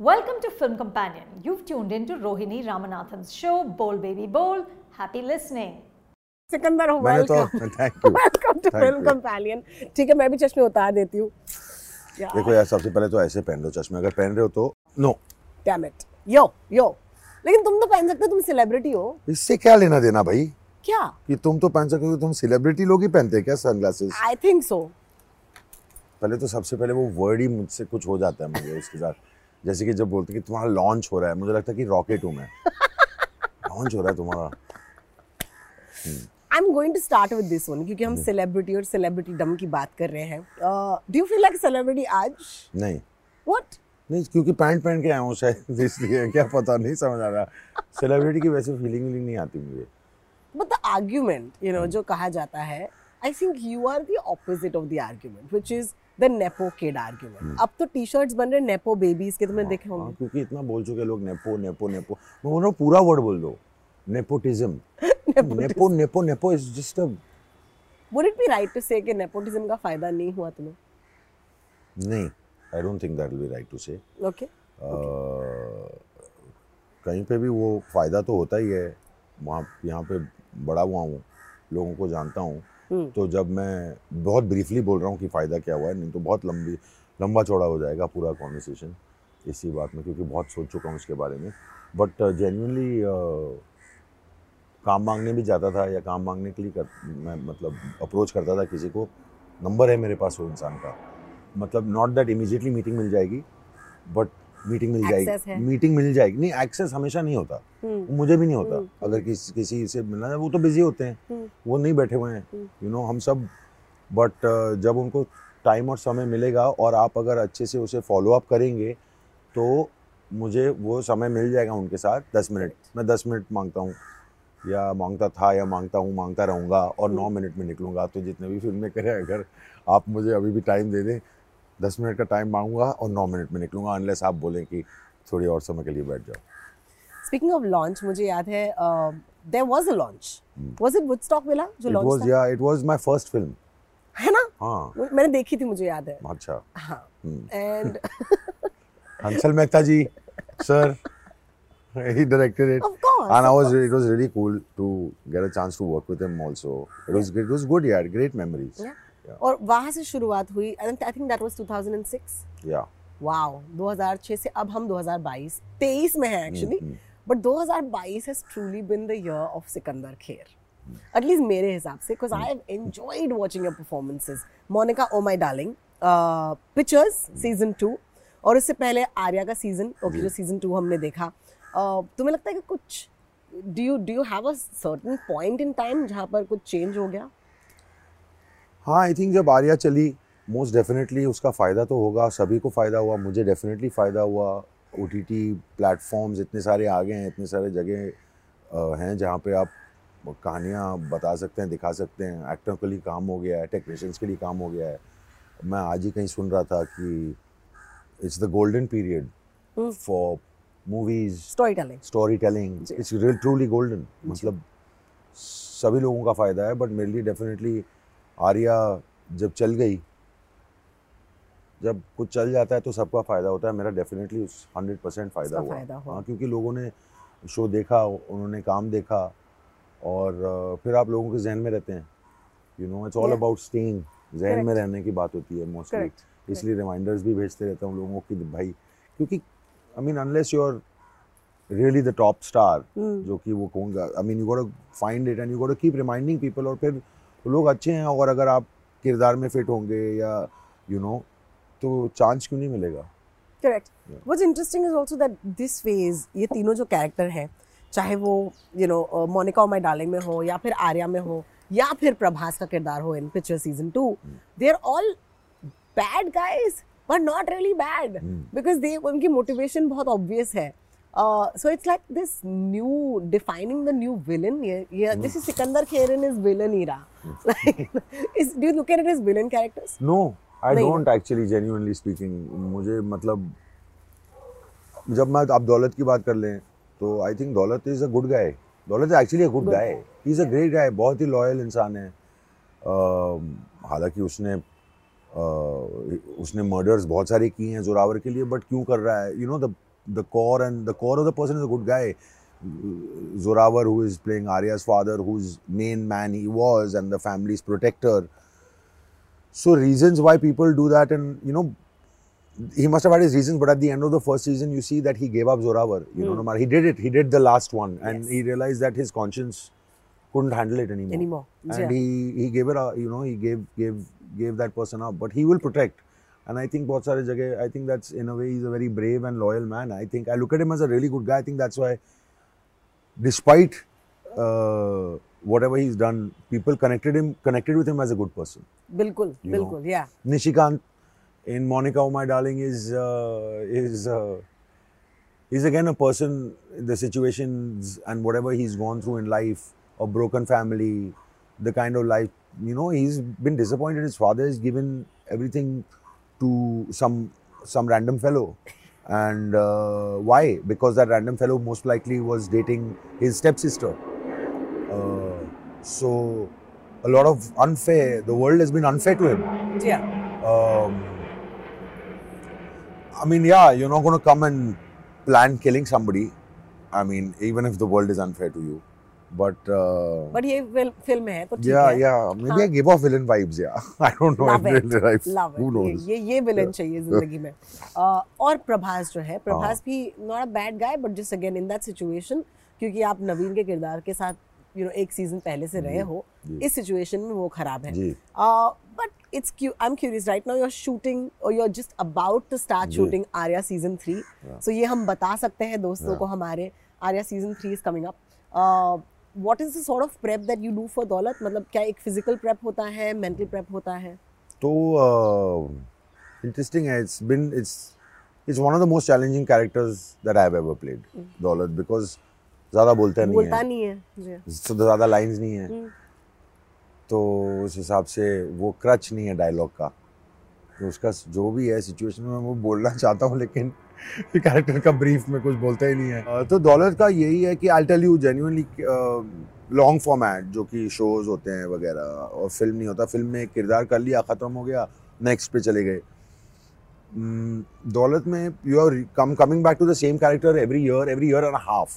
Welcome to Film Companion. You've tuned in to Rohini Ramanathan's show, Bowl Baby Bowl. Happy listening. Sikandar हो welcome welcome to film. Companion ठीक है मैं भी चश्मे उतार देती हूँ। देखो यार सबसे पहले तो ऐसे पहन लो चश्मे। अगर पहन रहे हो तो no damn it yo yo लेकिन तुम तो पहन सकते हो तुम सेलिब्रिटी हो। इससे क्या लेना देना भाई? क्या? कि तुम तो पहन सकोगे तुम सेलिब्रिटी लोग ही पहनते हैं क्या सनग्लासेस आई थिंक सो पहले तो सबसे पहले वो वर्ड ही मुझसे कुछ हो जाता है मुझे उसके साथ। जैसे कि जब बोलते कि तुम्हारा लॉन्च हो रहा है मुझे लगता है कि रॉकेट हूँ मैं। लॉन्च हो रहा है तुम्हारा। I am going to start with this one क्योंकि हम सेलिब्रिटी और सेलिब्रिटी डम की बात कर रहे हैं। Do you feel like celebrity आज? नहीं। व्हाट नहीं क्योंकि पैंट पहन के आया हूँ शायद इसलिए क्या पता नहीं समझ आ रहा। सेलिब्रिटी की वैसे फीलिंग वीलिंग नहीं आती मुझे। But the argument you know जो कहा जाता है I think you are the opposite of the argument which is the nepo kid argument अब तो टी शर्ट्स बन रहे नेपो बेबीज के तुमने देखे हाँ, होंगे। क्योंकि इतना बोल चुके लोग नेपो नेपो नेपो मैं बोल रहा हूँ पूरा वर्ड बोल दो। Nepotism nepo nepo nepo is just a would it be right to say कि नेपोटिज्म का फ़ायदा नहीं हुआ तुम्हें? नहीं I don't think that will be right to say okay कहीं पे भी वो फ़ायदा तो होता ही है। वहाँ यहाँ पे बड़ा हुआ हूँ लोगों को जानता हूँ। तो जब मैं बहुत ब्रीफली बोल रहा हूँ कि फ़ायदा क्या हुआ है नहीं तो बहुत लंबी लंबा चौड़ा हो जाएगा पूरा कॉन्वर्सेशन इसी बात में क्योंकि बहुत सोच चुका हूँ उसके बारे में। बट जेन्यूनली काम मांगने भी जाता था या काम मांगने के लिए कर, मैं मतलब अप्रोच करता था किसी को नंबर है मेरे पास वो इंसान का। मतलब नॉट दैट इमीडिएटली मीटिंग मिल जाएगी बट मीटिंग मिल जाएगी। मीटिंग मिल जाएगी। नहीं एक्सेस हमेशा नहीं होता। हम्म। मुझे भी नहीं होता। हम्म, अगर किसी किसी से मिलना है वो तो बिज़ी होते हैं। हम्म। वो नहीं बैठे हुए हैं। यू नो हम सब बट जब उनको टाइम और समय मिलेगा और आप अगर अच्छे से उसे फॉलो अप करेंगे तो मुझे वो समय मिल जाएगा उनके साथ। दस मिनट मैं दस मिनट माँगता हूँ। या माँगता था या माँगता हूँ माँगता रहूँगा और नौ मिनट में निकलूँगा। तो जितने भी फ़िल्में करें अगर आप मुझे अभी भी टाइम दे दें दस मिनट का टाइम मांगूँगा और नौ मिनट में निकलूँगा अनलेस आप बोलें कि थोड़ी और समय के लिए बैठ जाओ। स्पीकिंग ऑफ़ लॉन्च मुझे याद है there was a launch was it Woodstock मिला जो लॉन्च था? या it was my first film है ना? हाँ। मैंने देखी थी मुझे याद है। अच्छा। हाँ। hmm. And Hansal Mehta ji sir he directed it and i was it was really cool to get a chance to work with him also. It was yeah. it was good yeah great memories. Yeah. और वहाँ से शुरुआत हुई I think that was 2006 Yeah. Wow 2006 से अब हम 2022 23 में है actually but 2022 has truly been the year of Sikandar Kher. At least मेरे हिसाब से because I have enjoyed watching your performances Monica O My Darling pictures season 2 और इससे पहले आर्या का सीज़न ओके जो सीज़न 2 हमने देखा. Uh, तुम्हें लगता है कि कुछ do you do you have a certain point in time जहाँ पर कुछ चेंज हो गया? हाँ आई थिंक जब आर्या चली मोस्ट डेफिनेटली उसका फ़ायदा तो होगा सभी को फ़ायदा हुआ मुझे डेफिनेटली फ़ायदा हुआ। ओ टी टी प्लेटफॉर्म्स इतने सारे आ गए हैं इतने सारे जगह हैं जहाँ पे आप कहानियाँ बता सकते हैं दिखा सकते हैं। एक्टर के लिए काम हो गया है टेक्नीशियंस के लिए काम हो गया है। मैं आज ही कहीं सुन रहा था कि it's the golden period. For movies story telling story telling it's real truly golden मतलब सभी लोगों का फ़ायदा है बट मेरे लिए डेफिनेटली आर्या जब चल गई जब कुछ चल जाता है तो सबका फ़ायदा होता है। मेरा डेफिनेटली उस हंड्रेड परसेंट फ़ायदा हुआ। हाँ क्योंकि लोगों ने शो देखा उन्होंने काम देखा और फिर आप लोगों के जहन में रहते हैं। You know it's all about staying जहन में रहने की बात होती है मोस्टली इसलिए रिमाइंडर्स भी भेजते रहता हूँ लोगों की भाई क्योंकि I mean unless you are really the top star जो कि वो कहूँगा I mean you got find it and you got keep reminding people और फिर लोग अच्छे हैं और अगर आप किरदार में फिट होंगे या यू you नो know, तो चांस क्यों नहीं मिलेगा? Correct. What's interesting is also that this phase ये तीनों जो कैरेक्टर हैं चाहे वो you know Monica my darling में हो या फिर आर्या में हो या फिर प्रभास का किरदार हो in Pitchers season 2 they are all bad guys but not really bad. Because they उनकी मोटिवेशन बहुत ऑब्वियस है. So it's like this new defining the new villain ये this is Sikandar Kher in is villain era is do look at it as villain characters no I don't actually genuinely speaking मुझे मतलब जब मैं आप दौलत की बात कर लें तो I think Daulat is a good guy Daulat is actually a good guy he is a great guy बहुत ही लॉयल इंसान है। हालाँकि उसने अ, उसने मर्डर्स बहुत सारे किए हैं जोरावर के लिए बट क्यों कर रहा है? You know the the core and the core of the person is a good guy. Zoravar, who is playing Arya's father, whose main man he was, and the family's protector. So reasons why people do that, and you know, he must have had his reasons. But at the end of the first season, you see that he gave up Zoravar. You know, hmm. no matter he did it, he did the last one, and Yes. he realized that his conscience couldn't handle it anymore. Anymore, and yeah. he he gave it, a, you know, he gave gave gave that person up. But he will protect. And I think bahut sare I think that's in a way he's a very brave and loyal man. I think I look at him as a really good guy. I think that's why, despite uh, whatever he's done, people connected him connected with him as a good person. Bilkul, bilkul, know? yeah. Nishikant in Monica, oh my darling, is uh, is uh, is again a person. The situations and whatever he's gone through in life, a broken family, the kind of life you know he's been disappointed. His father has given everything to some some random fellow. And uh, why? Because that random fellow most likely was dating his stepsister. Uh, so a lot of unfair. The world has been unfair to him. yeah Um, I mean, yeah, you're not going to come and plan killing somebody. I mean, even if the world is unfair to you. But uh, but ये film film है तो ठीक yeah, है yeah, maybe I give off villain vibes. Yeah, I don't know. Love it. villain vibes. Love it. Knows? ये ये villain चाहिए ज़िंदगी में अ, और प्रभास जो है प्रभास हाँ। भी not a bad guy but just again in that situation क्योंकि आप नवीन के किरदार के साथ यू नो एक सीज़न पहले से रहे हो इस सिचुएशन में वो खराब है but it's I am curious right now you are shooting और you are just about to start shooting Aarya season three so ये हम बता सकते हैं दोस्तों Yeah. को हमारे Aarya season three is coming up what is the sort of prep that you do for Daulat मतलब क्या एक फ़िज़िकल प्रेप होता है मेंटल प्रेप होता है So uh, interesting. है, It's been it's it's one of the most challenging characters that I've ever played. Daulat because ज़्यादा बोलता नहीं बोलता है, नहीं है जी ज़्यादा lines नहीं है. हम्म। तो उस हिसाब से वो क्रच नहीं है डायलॉग का तो उसका जो भी है सिचुएशन में वो बोलना चाहता हूँ लेकिन कैरेक्टर का ब्रीफ में कुछ बोलता ही नहीं है। तो दौलत का यही है कि I tell you genuinely long format जो कि शोज़ होते हैं वगैरह और फ़िल्म नहीं होता। फ़िल्म में किरदार कर लिया ख़त्म हो गया नेक्स्ट पे चले गए। दौलत में you are come coming back to the same character every year every year and half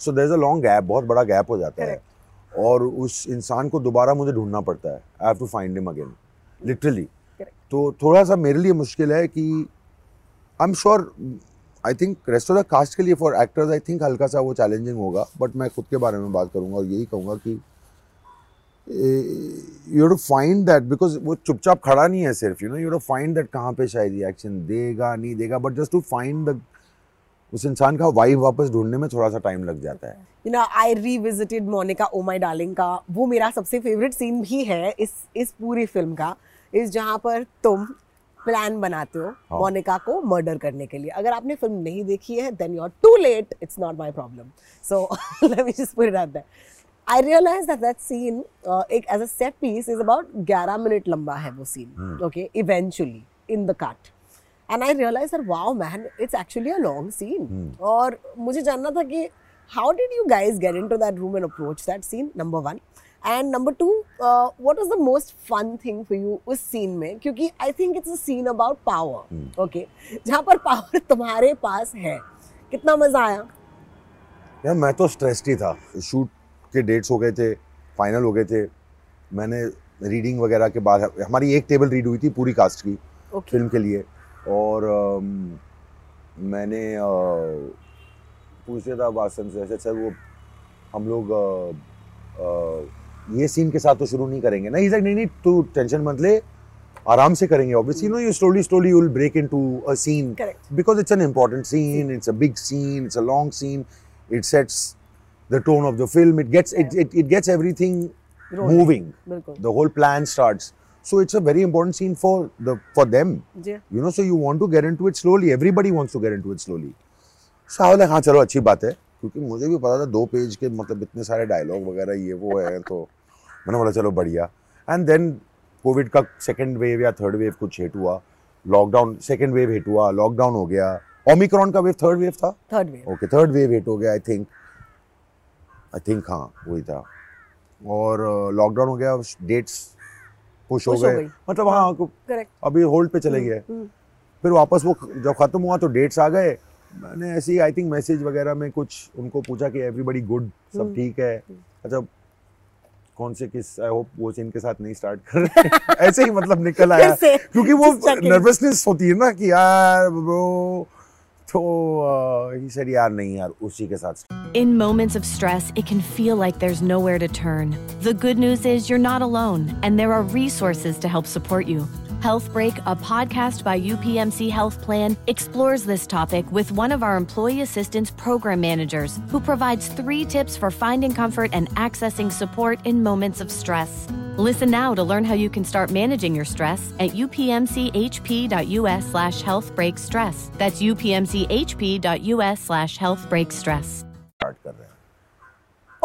so there is a long gap बहुत बड़ा गैप हो जाता है। और उस इंसान को दोबारा मुझे ढूंढना पड़ता है। I have to find him again literally तो थोड़ा सा मेरे लिए मुश्किल है कि I am sure I think rest of the cast के लिए फॉर एक्टर्स आई थिंक हल्का सा वो चैलेंजिंग होगा बट मैं खुद के बारे में बात करूँगा और यही कहूँगा कि you to find that because वो चुपचाप खड़ा नहीं है सिर्फ़ you know you to find that कहाँ पे शायद रिएक्शन देगा, नहीं देगा but just to find the उस इंसान का वाइफ वापस ढूँढने में थोड़ा सा टाइम लग जाता है। You know I revisited Monica O my darling का, वो मेरा सबसे फेवरेट सीन भी है इस इस पूरी फ़िल्म का इस जहाँ पर तुम प्लान बनाते हो हाँ। मोनिका को मर्डर करने के लिए। अगर आपने फ़िल्म नहीं देखी है then you are too late it's not my problem so let me just put it out I realize that that scene एक as a set piece is about 11 minute लंबा है वो scene okay eventually in the cut and I realize that wow man it's actually a long scene और मुझे जानना था कि how did you guys get into that room and approach that scene? Number one. and number number two what is the most fun thing for you उस scene में? क्योंकि I think it's a scene about power okay? जहाँ पर power तुम्हारे पास है। कितना मज़ा आया? यार मैं तो स्ट्रेस्ड ही था। शूट के डेट्स हो गए थे फाइनल हो गए थे। मैंने रीडिंग वगैरह के बाद हमारी एक टेबल रीड हुई थी पूरी कास्ट की okay. फ़िल्म के लिए। और अम, मैंने अ, पूछ था वासन से ऐसे सर वो हम लोग अ, अ, ये सीन के साथ तो शुरू नहीं करेंगे ना इज़ नहीं नहीं तू टेंशन मत ले आराम से करेंगे obviously no you slowly slowly you will break into a scene Correct. because it's an important scene it's a big scene it's a long scene it sets the tone of the film it gets it, it, it gets everything Rolling. moving बिल्कुल the whole plan starts so it's a very important scene for the for them जी you know so you want to get into it slowly everybody wants to get into it slowly so I was like हाँ चलो अच्छी बात है क्योंकि मुझे भी पता था दो पेज के मतलब इतने सारे डायलॉग वगैरह ये वो है तो मैंने बोला चलो बढ़िया. एंड देन कोविड का सेकेंड वेव या थर्ड वेव कुछ हिट हुआ। लॉकडाउन सेकेंड वेव हिट हुआ लॉकडाउन हो गया। ओमिक्रॉन का वेव थर्ड वेव था? Third wave okay third wave hit हो गया आई थिंक आई थिंक हाँ वही था। और लॉकडाउन हो गया डेट्स पुश हो हो गए। मतलब हाँ करेक्ट अभी होल्ड पे चले गए। फिर वापस वो जब खत्म हुआ तो डेट्स आ गए। मैंने ऐसे ही आई थिंक मैसेज वगैरह में कुछ उनको पूछा कि एवरीबडी गुड सब हम्म। ठीक है अच्छा कौन से किस आई होप वो सीन के साथ नहीं स्टार्ट कर रहे ऐसे ही मतलब निकल आया? क्योंकि वो. नर्वसनेस होती है ना कि यार ब्रो तो ही सेड यार नहीं यार उसी के साथ In moments of stress, it can feel like there's nowhere to turn. The good news is you're not alone, and there are resources to help support you. Health Break, a podcast by UPMC Health Plan, explores this topic with one of our employee assistance program managers who provides three tips for finding comfort and accessing support in moments of stress. Listen now to learn how you can start managing your stress at upmchp.us slash healthbreakstress. That's upmchp.us slash healthbreakstress.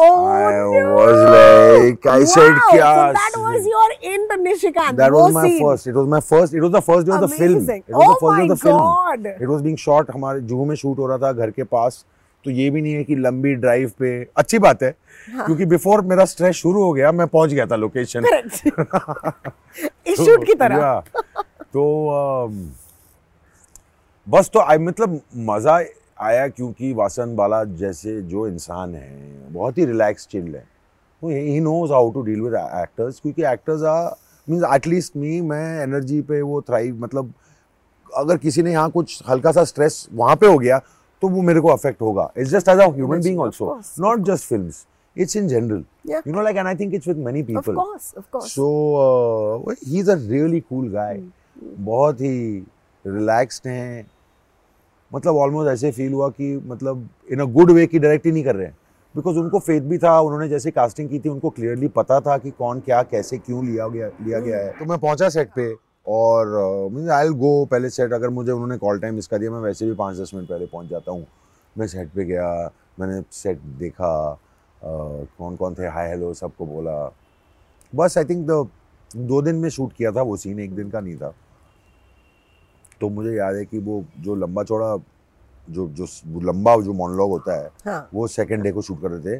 Oh, I no. was like, I wow. said, क्या So that was your into Nishikant. That was my scene. first. It was my first. It was the first day of Amazing. the film. It was Oh the first day of the God. film. It was being shot हमारे जुहू में shoot हो रहा था घर के पास तो ये भी नहीं है कि लंबी ड्राइव पे अच्छी बात है हाँ। क्योंकि बिफोर मेरा स्ट्रेस शुरू हो गया मैं पहुँच गया था लोकेशन. इस शूट की तरह तो बस तो आई मतलब मज़ा आया क्योंकि वासन बाला जैसे जो इंसान है बहुत ही रिलैक्स चिल है। वो ही knows how to deal with actors क्योंकि actors are means at least me मैं एनर्जी पे वो थ्राइव मतलब अगर किसी ने यहाँ कुछ हल्का सा स्ट्रेस वहाँ पे हो गया तो वो मेरे को अफेक्ट होगा। It's just as a human being also not just films it's in general Yeah. you know like and i think it's with many Of people. course, of course. so uh, he's a really cool guy. बहुत ही relaxed हैं मतलब almost ऐसे feel हुआ कि मतलब इन a good way की direct ही नहीं कर रहे हैं। बिकॉज़ उनको फेथ भी था उन्होंने जैसे कास्टिंग की थी उनको क्लियरली पता था कि कौन क्या कैसे क्यों लिया गया लिया गया है। तो मैं पहुँचा सेट पे और मीन आई गो पहले सेट अगर मुझे उन्होंने कॉल टाइम इसका दिया मैं वैसे भी पाँच दस मिनट पहले पहुँच जाता हूँ। मैं सेट पे गया मैंने सेट देखा uh, कौन कौन थे हाय हेलो सबको बोला। बस आई थिंक दो दिन में शूट किया था वो सीन एक दिन का नहीं था। तो मुझे याद है कि वो जो लंबा चौड़ा जो जो लंबा जो मोनोलॉग होता है हाँ. वो सेकंड डे को शूट कर रहे थे।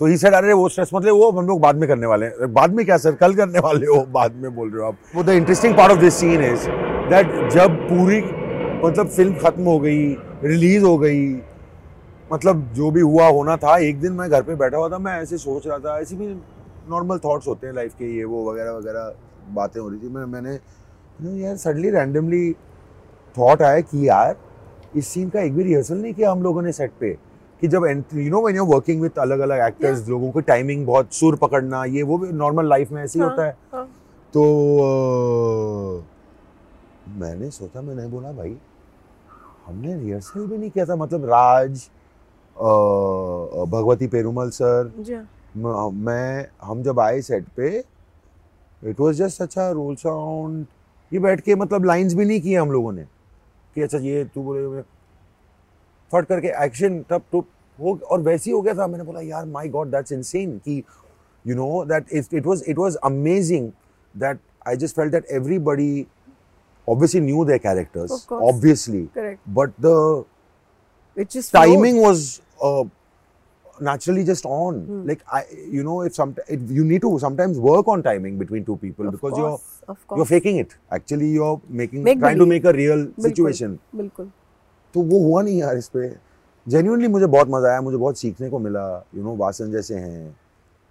तो ही सेड अरे वो स्ट्रेस मतलब वो हम लोग बाद में करने वाले हैं। बाद में क्या सर कल करने वाले हो बाद में बोल रहे हो आप। वो the interesting part of this scene is that जब पूरी मतलब फ़िल्म खत्म हो गई रिलीज़ हो गई मतलब जो भी हुआ होना था एक दिन मैं घर पे बैठा हुआ था मैं ऐसे सोच रहा था ऐसे भी नॉर्मल थॉट्स होते हैं लाइफ के ये वो वगैरह वगैरह बातें हो रही थी। मैं मैंने मैंने यार सडनली रैंडमली थॉट आया कि यार इस सीन का एक भी रिहर्सल नहीं किया हम लोगों ने सेट पे कि जब you know when you working with अलग अलग एक्टर्स लोगों की टाइमिंग बहुत सुर पकड़ना ये वो भी नॉर्मल लाइफ में ऐसे ही हाँ, होता है हाँ. तो मैंने सोचा मैंने बोला भाई हमने रिहर्सल भी नहीं किया था मतलब राज भगवती पेरुमल सर हाँ. म- मैं हम जब आए सेट पे इट वाज जस्ट अच्छा रोल साउंड ये बैठ के मतलब लाइंस भी नहीं किए हम लोगों ने कि अच्छा ये तू बोले फट करके एक्शन तब टुप हो और वैसे ही हो गया था। मैंने बोला यार माय गॉड दैट्स इनसेन कि you know that it was it was amazing that I just felt that everybody obviously knew their characters obviously but the which is timing was naturally just on. Hmm. like i you know if some it you need to sometimes work on timing between two people of because course. you're you faking it actually you making trying to make a real situation बिल्कुल तो वो हुआ नहीं यार इस पे। Genuinely मुझे बहुत मज़ा आया मुझे बहुत सीखने को मिला। यू नो वासन जैसे हैं।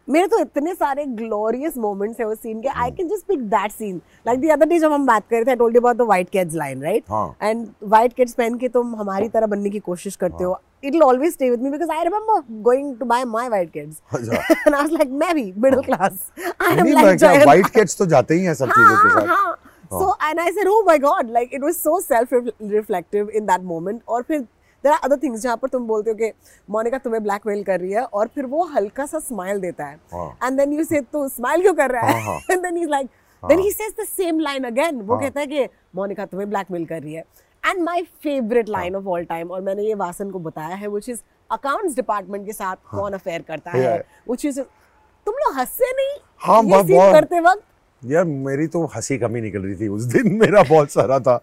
मेरे तो इतने सारे ग्लोरियस मोमेंट्स है उस सीन के. I can just pick that scene like the other day जब हम बात कर रहे थे I told you about the white Keds line right and white Keds पहन के तुम हमारी तरह बनने की कोशिश करते हो। It will always stay with me because I remember going to buy my white Keds अच्छा। एंड आई वाज लाइक मैं भी middle class I am like क्या व्हाइट कैट्स तो जाते ही हैं सब चीज़ों के साथ। हाँ। so and I said oh my god like it was so self reflective in that moment और फिर there are other things जहाँ पर तुम बोलते हो कि मोनिका तुम्हें ब्लैकमेल कर रही है और फिर वो हल्का सा स्माइल देता है हाँ। एंड देन यू से तू स्माइल क्यों कर रहा हाँ, है हाँ। And then he like then हाँ। He says the same line again वो हाँ। कहता है कि मोनिका तुम्हें ब्लैकमेल कर रही है and my favourite line of all time और मैंने ये वासन को बताया है व्हिच इज़ अकाउंट्स डिपार्टमेंट के साथ कौन अफेयर करता है. व्हिच इज़ तुम लोग हंसे नहीं हाँ, ये बहुत। करते वक्त यार मेरी तो हँसी कमी निकल रही थी उस दिन मेरा बहुत सारा था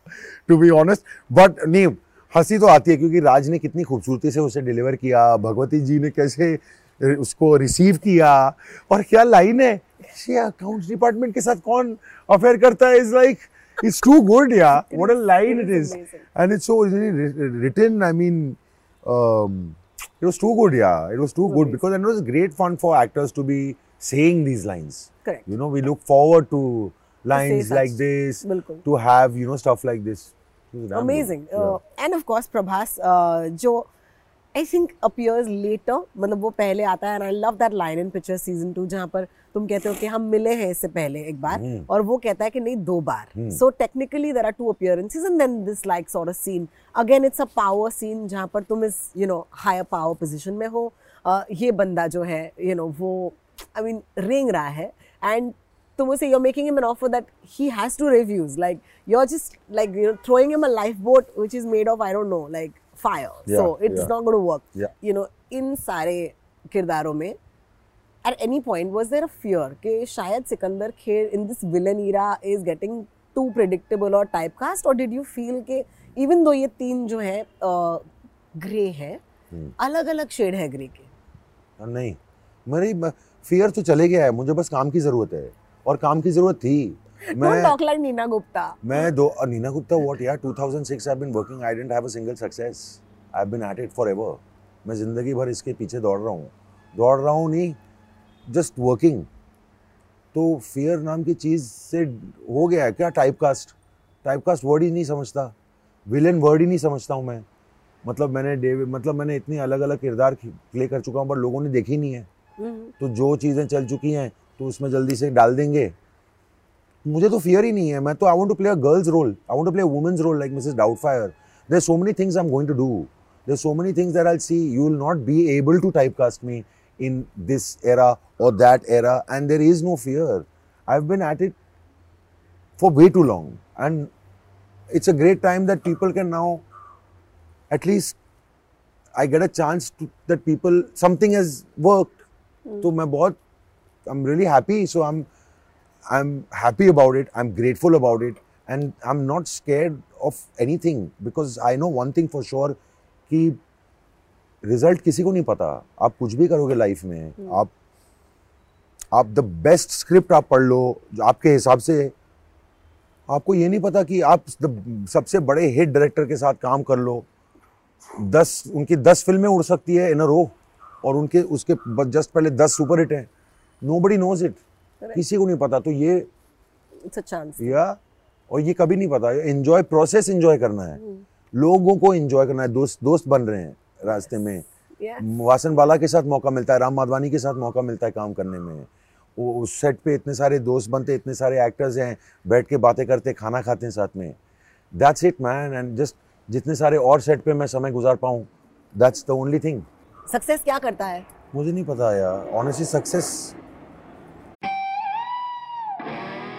टू बी ऑनेस्ट बट नहीं हँसी तो आती है क्योंकि राज ने कितनी खूबसूरती से उसे डिलीवर किया भगवती जी ने कैसे उसको रिसीव किया और क्या लाइन है? अकाउंट्स डिपार्टमेंट के साथ कौन अफेयर करता है? Is like it's too good या what a line it is and it's so originally written I mean it was too good या it was too good because it was great fun for actors to be saying these lines you know we look forward to lines like this to have you know stuff like this amazing and of course Prabhas जो I think appears letter मतलब वो पहले आता है and I love that line in Pitchers season two जहाँ पर तुम कहते हो कि हम मिले हैं इससे पहले एक बार mm. और वो कहता है कि नहीं दो बार। So technically there are two appearances and then this likes और a scene again it's a power scene जहाँ पर तुम इस you know higher power position में हो। Uh, ये बंदा जो है यू you नो know, वो आई मीन रेंग रहा है एंड तो मुझसे you're making him an offer that he has to refuse like you are just like you know throwing him a life boat which is made of I don't know like fire so it's not got work you know इन सारे किरदारों में at any point was there a fear के शायद Sikandar Kher in this villain era is getting too predictable और type और did you feel के even though ये तीन जो है ग्रे है अलग अलग शेड है ग्रे के? नहीं मेरी फियर तो चले गया है। मुझे बस काम की ज़रूरत है। और काम की ज़रूरत थी। मैं talk like नीना गुप्ता मैं दो नीना गुप्ता व्हाट यार 2006 I have been working I didn't have a single success I have been at it forever मैं ज़िंदगी भर इसके पीछे दौड़ रहा हूँ। दौड़ रहा हूँ नहीं जस्ट वर्किंग तो फियर नाम की चीज़ से हो गया है क्या टाइपकास्ट टाइपकास्ट वर्ड ही नहीं समझता। विलेन वर्ड ही नहीं समझता हूँ मैं। मतलब मैंने डेविड मतलब मैंने इतनी अलग अलग किरदार प्ले कर चुका हूँ पर लोगों ने देखी नहीं है। तो जो चीज़ें चल चुकी हैं तो उसमें जल्दी से डाल देंगे। मुझे तो फियर ही नहीं है। मैं तो I want to play a girl's role I want to play a women's role like Mrs Doubtfire there so many things I am going to do there so many things there all see you will not be able to type cast me in this era और that era and there is no fear I have been at it for way too long and it's a great time that people can now at least I get a chance to that people something as work तो मैं बहुत I'm really happy. So I'm I'm happy about it. I'm grateful about it, and I'm not scared of anything because I know one thing for sure कि result किसी को नहीं पता आप कुछ भी करोगे लाइफ में hmm. आप आप द बेस्ट स्क्रिप्ट आप पढ़ लो जो आपके हिसाब से आपको ये नहीं पता कि आप the सबसे बड़े हिट डायरेक्टर के साथ काम कर लो दस उनकी दस फ़िल्में उड़ सकती है इन अ रो और उनके उसके जस्ट पहले दस सुपर हिट हैं नो बडी नोज़ इट किसी को नहीं पता तो ये इट्स अ चांस या और ये कभी नहीं पता एंजॉय प्रोसेस एंजॉय करना है। लोगों को एंजॉय करना है दोस्त दोस्त बन रहे हैं रास्ते में। Yeah. वासन बाला के साथ मौका मिलता है राम माधवानी के साथ मौका मिलता है काम करने में। वो उस सेट पे इतने सारे दोस्त बनते इतने सारे एक्टर्स हैं बैठ के बातें करते खाना खाते हैं साथ में। That's it man and just जितने सारे और सेट पे मैं समय गुजार पाऊँ that's the only thing success क्या करता है? मुझे नहीं पता यार honestly success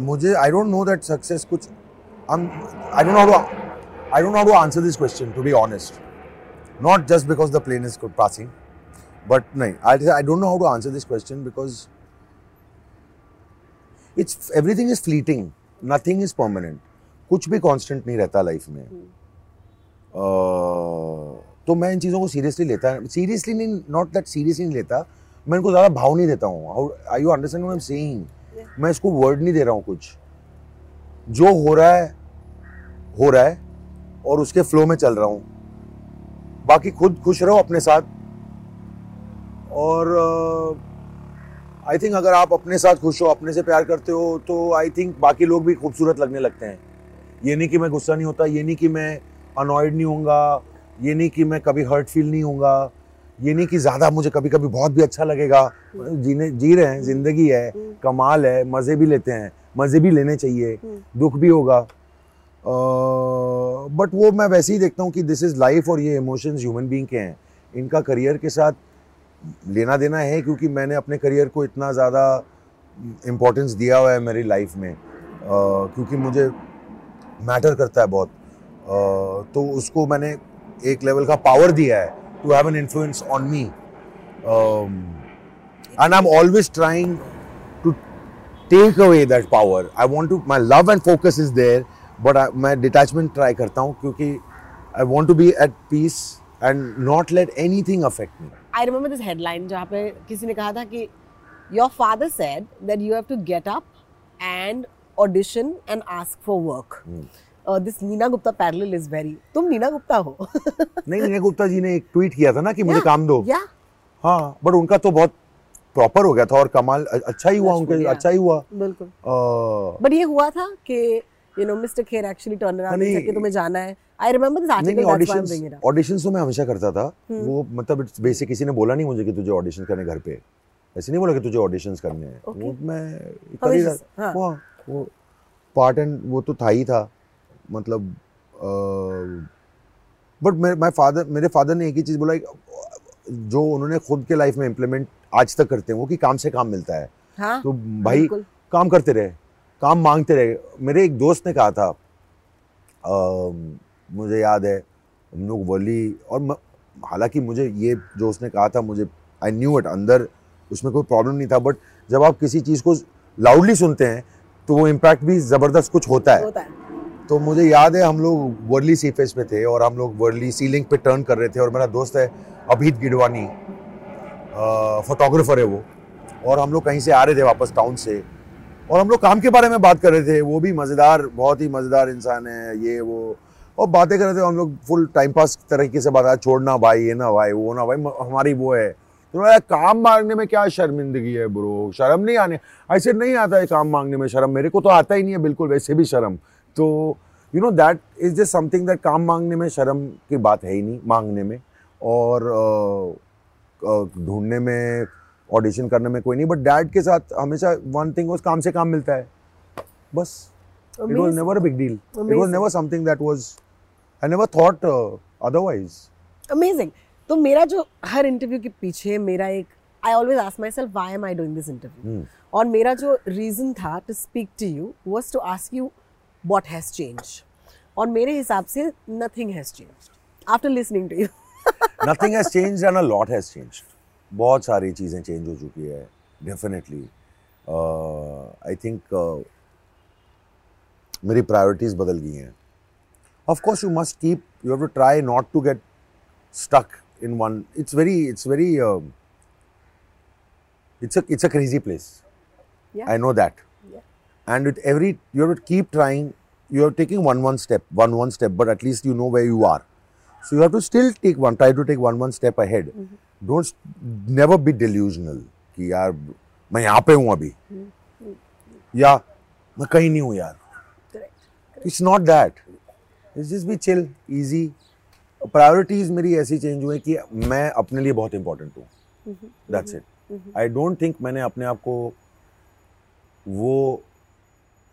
मुझे I don't know that success कुछ I don't know I don't know to answer this question to be honest not just because the plane is good passing but नहीं I I don't know how to answer this question because it's everything is fleeting nothing is permanent कुछ भी constant नहीं रहता life में। hmm. तो मैं इन चीज़ों को सीरियसली लेता सीरियसली नहीं नॉट दैट सीरियसली नहीं लेता। मैं इनको ज़्यादा भाव नहीं देता हूँ। आई यू अंडरस्टैंड सेइंग मैं इसको वर्ड नहीं दे रहा हूँ कुछ। जो हो रहा है, हो रहा है, और उसके फ्लो में चल रहा हूँ। बाकी खुद खुश रहो अपने साथ। और आई थिंक अगर आप अपने साथ खुश हो, अपने से प्यार करते हो तो आई थिंक बाकी लोग भी खूबसूरत लगने लगते हैं। ये नहीं कि मैं गुस्सा नहीं होता, ये नहीं कि मैं अनॉयड नहीं होऊँगा, ये नहीं कि मैं कभी हर्ट फील नहीं होऊँगा। ये नहीं कि ज़्यादा मुझे कभी कभी बहुत भी अच्छा लगेगा। जीने, जी रहे हैं, ज़िंदगी है, कमाल है, मज़े भी लेते हैं, मज़े भी लेने चाहिए, दुख भी होगा। बट वो मैं वैसे ही देखता हूँ कि दिस इज़ लाइफ और ये इमोशंस ह्यूमन बींग के हैं। इनका करियर के साथ लेना देना है क्योंकि मैंने अपने करियर को इतना ज़्यादा इम्पोर्टेंस दिया हुआ है मेरी लाइफ में। क्योंकि मुझे मैटर करता है बहुत। तो उसको मैंने एक लेवल का पावर दिया है। To have an influence on me and I am always trying to take away that power I want to my love and focus is there but मैं डिटैचमेंट ट्राई करता हूँ क्योंकि I want to be at peace and not let anything affect me I remember this headline जहाँ पे किसी ने कहा था कि your father said that you have to get up and audition and ask for work this Neena Gupta parallel is very तुम नीना गुप्ता हो। नहीं नीना गुप्ता जी ने एक ट्वीट किया था ना कि मुझे Yeah, काम दो। या हाँ बट उनका तो बहुत प्रॉपर हो गया था और कमाल अच्छा ही हुआ उनके अच्छा ही हुआ। बिल्कुल। बट ये हुआ था कि you know mister Kher actually turn around नहीं, कि तुम्हें जाना है। I remember this article auditions auditions तो मैं हमेशा करता था। हम्म। वो मतलब इट्स बेसिक किसी ने बोला नहीं मुझे कि तुझे ऑडिशन करने घर पे। ऐसे नहीं बोला कि तुझे ऑडिशंस करने हैं। Okay. वो मैं कर ही रहा हाँ। वो वो पार्ट एंड वो तो था ही था। मतलब बट माय फादर मेरे फादर ने एक ही चीज़ बोला कि जो उन्होंने खुद के लाइफ में इम्प्लीमेंट आज तक करते हैं वो कि काम से काम मिलता है। हाँ तो भाई काम करते रहे काम मांगते रहे। मेरे एक दोस्त ने कहा था अम, मुझे याद है हम लोग वली और हालाँकि मुझे ये जो उसने कहा था मुझे आई न्यू इट अंदर उसमें कोई प्रॉब्लम नहीं था बट जब आप किसी चीज़ को लाउडली सुनते हैं तो वो इम्पैक्ट भी ज़बरदस्त कुछ होता है। होता है। तो मुझे याद है, हम लोग वर्ली सी फेस पे थे और हम लोग वर्ली सीलिंग पे टर्न कर रहे थे और मेरा दोस्त है अभीत गिडवानी फोटोग्राफर है वो। और हम लोग कहीं से आ रहे थे वापस टाउन से और हम लोग काम के बारे में बात कर रहे थे। वो भी मज़ेदार, बहुत ही मज़ेदार इंसान है, ये, वो। और बातें कर रहे थे, हम लोग फुल टाइम पास तरीके से बात छोड़ना भाई, ये ना भाई, वो ना भाई हमारी वो है। तो काम मांगने में क्या शर्मिंदगी है ब्रो, शर्म नहीं आने। ऐसे नहीं आता है काम मांगने में शर्म, मेरे को तो आता ही नहीं है, बिल्कुल, वैसे भी शर्म। तो you know that is just something that काम मांगने में शर्म की बात है ही नहीं मांगने में। और ढूँढने में ऑडिशन करने में कोई नहीं बट डैड के साथ हमेशा वन थिंग काम से काम मिलता है। बस। It was never a big deal it was never something that was I never thought otherwise amazing तो मेरा जो हर इंटरव्यू के पीछे मेरा एक I always ask my self why am I doing this interview और मेरा जो रीजन था to speak to you was to ask you what has change और मेरे हिसाब से nothing has change after listening to you nothing has changed and a lot has changed बहुत सारी चीज़ें चेंज हो चुकी है डेफिनेटली आई थिंक मेरी प्रायोरिटीज़ बदल गई हैं. Of course you must keep you have to try not to get stuck in one. It's very it's very um, it's a it's a crazy place. Yeah. i know that. Yeah. And with every you have to keep trying you're taking one one step one one step but at least you know where you are so you have to still take one try to take one one step ahead mm -hmm. don't never be delusional कि यार मैं यहाँ पे हूँ अभी या मैं कहीं नहीं हूँ यार it's not that it's just be chill easy priorities मेरी ऐसी चेंज हुई कि मैं अपने लिए बहुत इंपॉर्टेंट हूँ that's it I don't think मैंने अपने आप को वो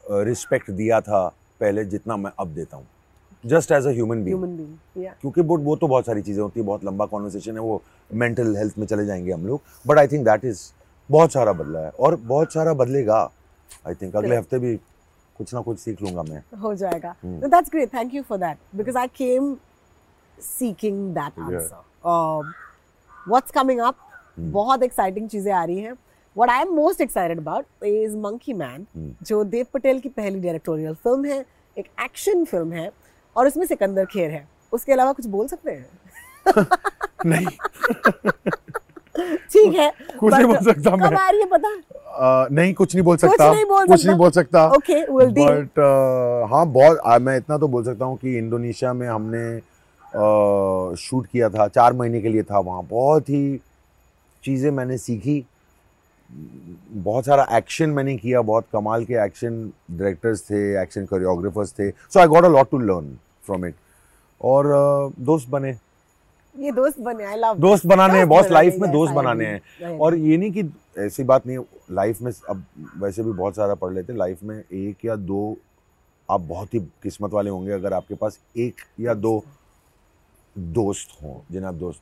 रिस्पेक्ट दिया था पहले जितना मैं अब देता हूँ। Just as a human being human being क्योंकि वो वो तो बहुत सारी चीज़ें होती है बहुत लंबा कॉन्वर्सेशन है वो मेंटल हेल्थ में चले जाएँगे हम लोग। But I think that is बहुत सारा बदला है और बहुत सारा बदलेगा। आई थिंक अगले हफ़्ते भी कुछ ना कुछ सीख लूँगा मैं। हो जाएगा। You for that. Because i came seeking that Yeah. answer. Um, what's coming up? Hmm. बहुत एक्साइटिंग चीज़ें आ रही हैं। What i am most excited about is monkey man Hmm. जो देव पटेल की पहली डायरेक्टोरियल फ़िल्म है एक एक्शन फ़िल्म है और उसमें सिकंदर खेर है उसके अलावा कुछ बोल सकते हैं नहीं ठीक है कुछ नहीं बोल सकता कब मैं। आ रही है पता अ, नहीं कुछ नहीं बोल कुछ सकता नहीं बोल कुछ सकता। नहीं बोल सकता Okay, we'll deal. बट हाँ बहुत आ, मैं इतना तो बोल सकता हूँ कि इंडोनेशिया में हमने शूट किया था चार महीने के लिए था वहाँ बहुत ही चीज़ें मैंने सीखी बहुत सारा एक्शन मैंने किया बहुत कमाल के एक्शन डायरेक्टर्स थे एक्शन कोरियोग्राफर्स थे। So I got a lot to learn from it और अ, दोस्त बने। ये दोस्त बने आई लव दोस्त बनाने हैं बहुत लाइफ में दोस्त बनाने हैं। और ये नहीं कि ऐसी बात नहीं लाइफ में अब वैसे भी बहुत सारा पढ़ लेते लाइफ में एक या दो आप बहुत ही किस्मत वाले होंगे अगर आपके पास एक या दो दोस्त हों जिन्हें आप दोस्त।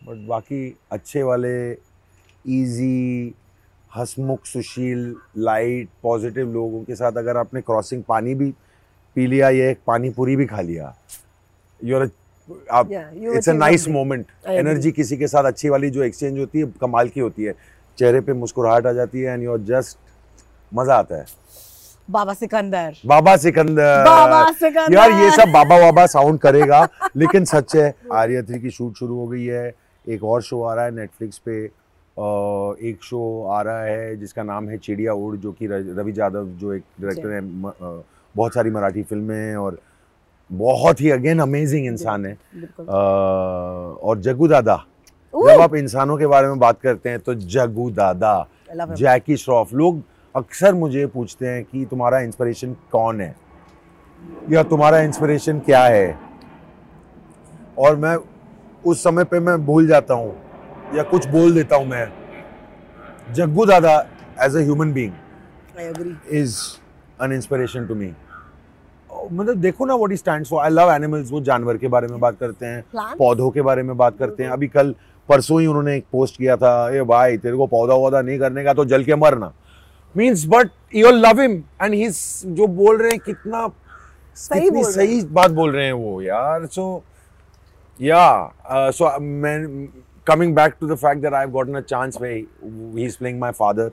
बट बाकी अच्छे वाले इजी हसमुख सुशील लाइट पॉजिटिव लोगों के साथ अगर आपने क्रॉसिंग पानी भी पी लिया ये पानी पूरी भी खा लिया यूर आप it's a nice moment energy किसी के साथ अच्छी वाली जो एक्सचेंज होती है कमाल की होती है। चेहरे पे मुस्कुराहट आ जाती है एंड यूर जस्ट मज़ा आता है। बाबा सिकंदर। बाबा सिकंदर। बाबा सिकंदर। यार ये सब बाबा बाबा साउंड करेगा लेकिन सच है आर्या थ्री की शूट शुरू हो गई है एक और शो आ रहा है नेटफ्लिक्स पे। एक शो आ रहा है जिसका नाम है चिड़िया उड़ जो कि रवि जादव जो एक डायरेक्टर है म- बहुत सारी मराठी फ़िल्में हैं और बहुत ही अगेन अमेजिंग इंसान है। और जगू दादा। जब आप इंसानों के बारे में बात करते हैं तो जगू दादा. जैकी श्रॉफ लोग अक्सर मुझे पूछते हैं कि तुम्हारा इंस्पिरेशन कौन है? या तुम्हारा इंस्पिरेशन क्या है? और मैं उस समय पे मैं भूल जाता हूँ। या कुछ बोल देता हूँ मैं Jaggu Dada as a human agree is an inspiration to me मतलब देखो ना what he stands for I love animals वो जानवर के बारे में बात करते हैं Plants? पौधों के बारे में बात करते हैं। अभी कल परसों ही उन्होंने एक पोस्ट किया था ए भाई तेरे को पौधा वौधा नहीं करने का तो जल के मरना। Means but you love him and he जो बोल रहे हैं कितना सही कितनी बोल सही बात बोल रहे हैं वो यार। सो या सो मैं coming back to the fact that I've gotten a chance where he's playing my father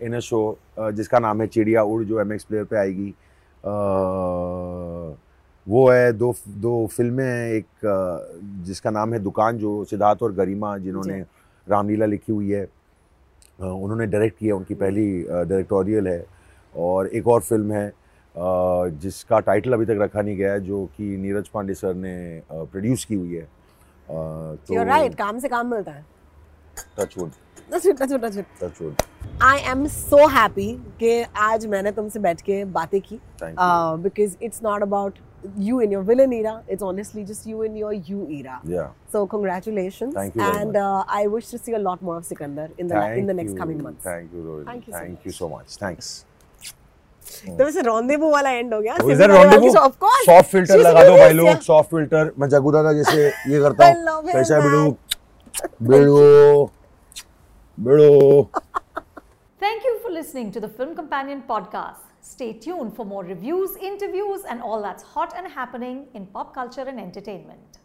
in a show uh, जिसका नाम है चिड़िया उड़ जो एम एक्स प्लेयर पे आएगी। Uh, वो है दो दो फ़िल्में हैं एक uh, जिसका नाम है दुकान जो सिद्धार्थ और गरिमा जिन्होंने रामलीला लिखी हुई है। Uh, उन्होंने डायरेक्ट किया उनकी पहली डायरेक्टोरियल है। और एक और फ़िल्म है जिसका टाइटल अभी तक रखा नहीं गया है जो कि नीरज पांडे सर ने प्रोड्यूस की हुई है। तो यू राइट काम से काम मिलता है touchwood That's it, that's it, that's it. Touchwood I am so happy कि आज मैंने तुमसे बैठ के बातें की because it's not about you in your villain era it's honestly just you in your you era Yeah. so congratulations Thank you very and much. uh, i wish to see a lot more of sikandar in the Thank in the next you. coming months Thank you, Rohit. Thank you so Thank you so much. Thanks. तो वैसे rendezvous वाला and हो गया Oh, course Soft filter She's लगा दो भाई लोग. Soft filter मैं जगू दादा जैसे ये करता हूँ कैसा है. बिड़ू बिड़ू बिड़ू Thank you for listening to the Film Companion podcast. Stay tuned for more reviews, interviews, and all that's hot and happening in pop culture and entertainment.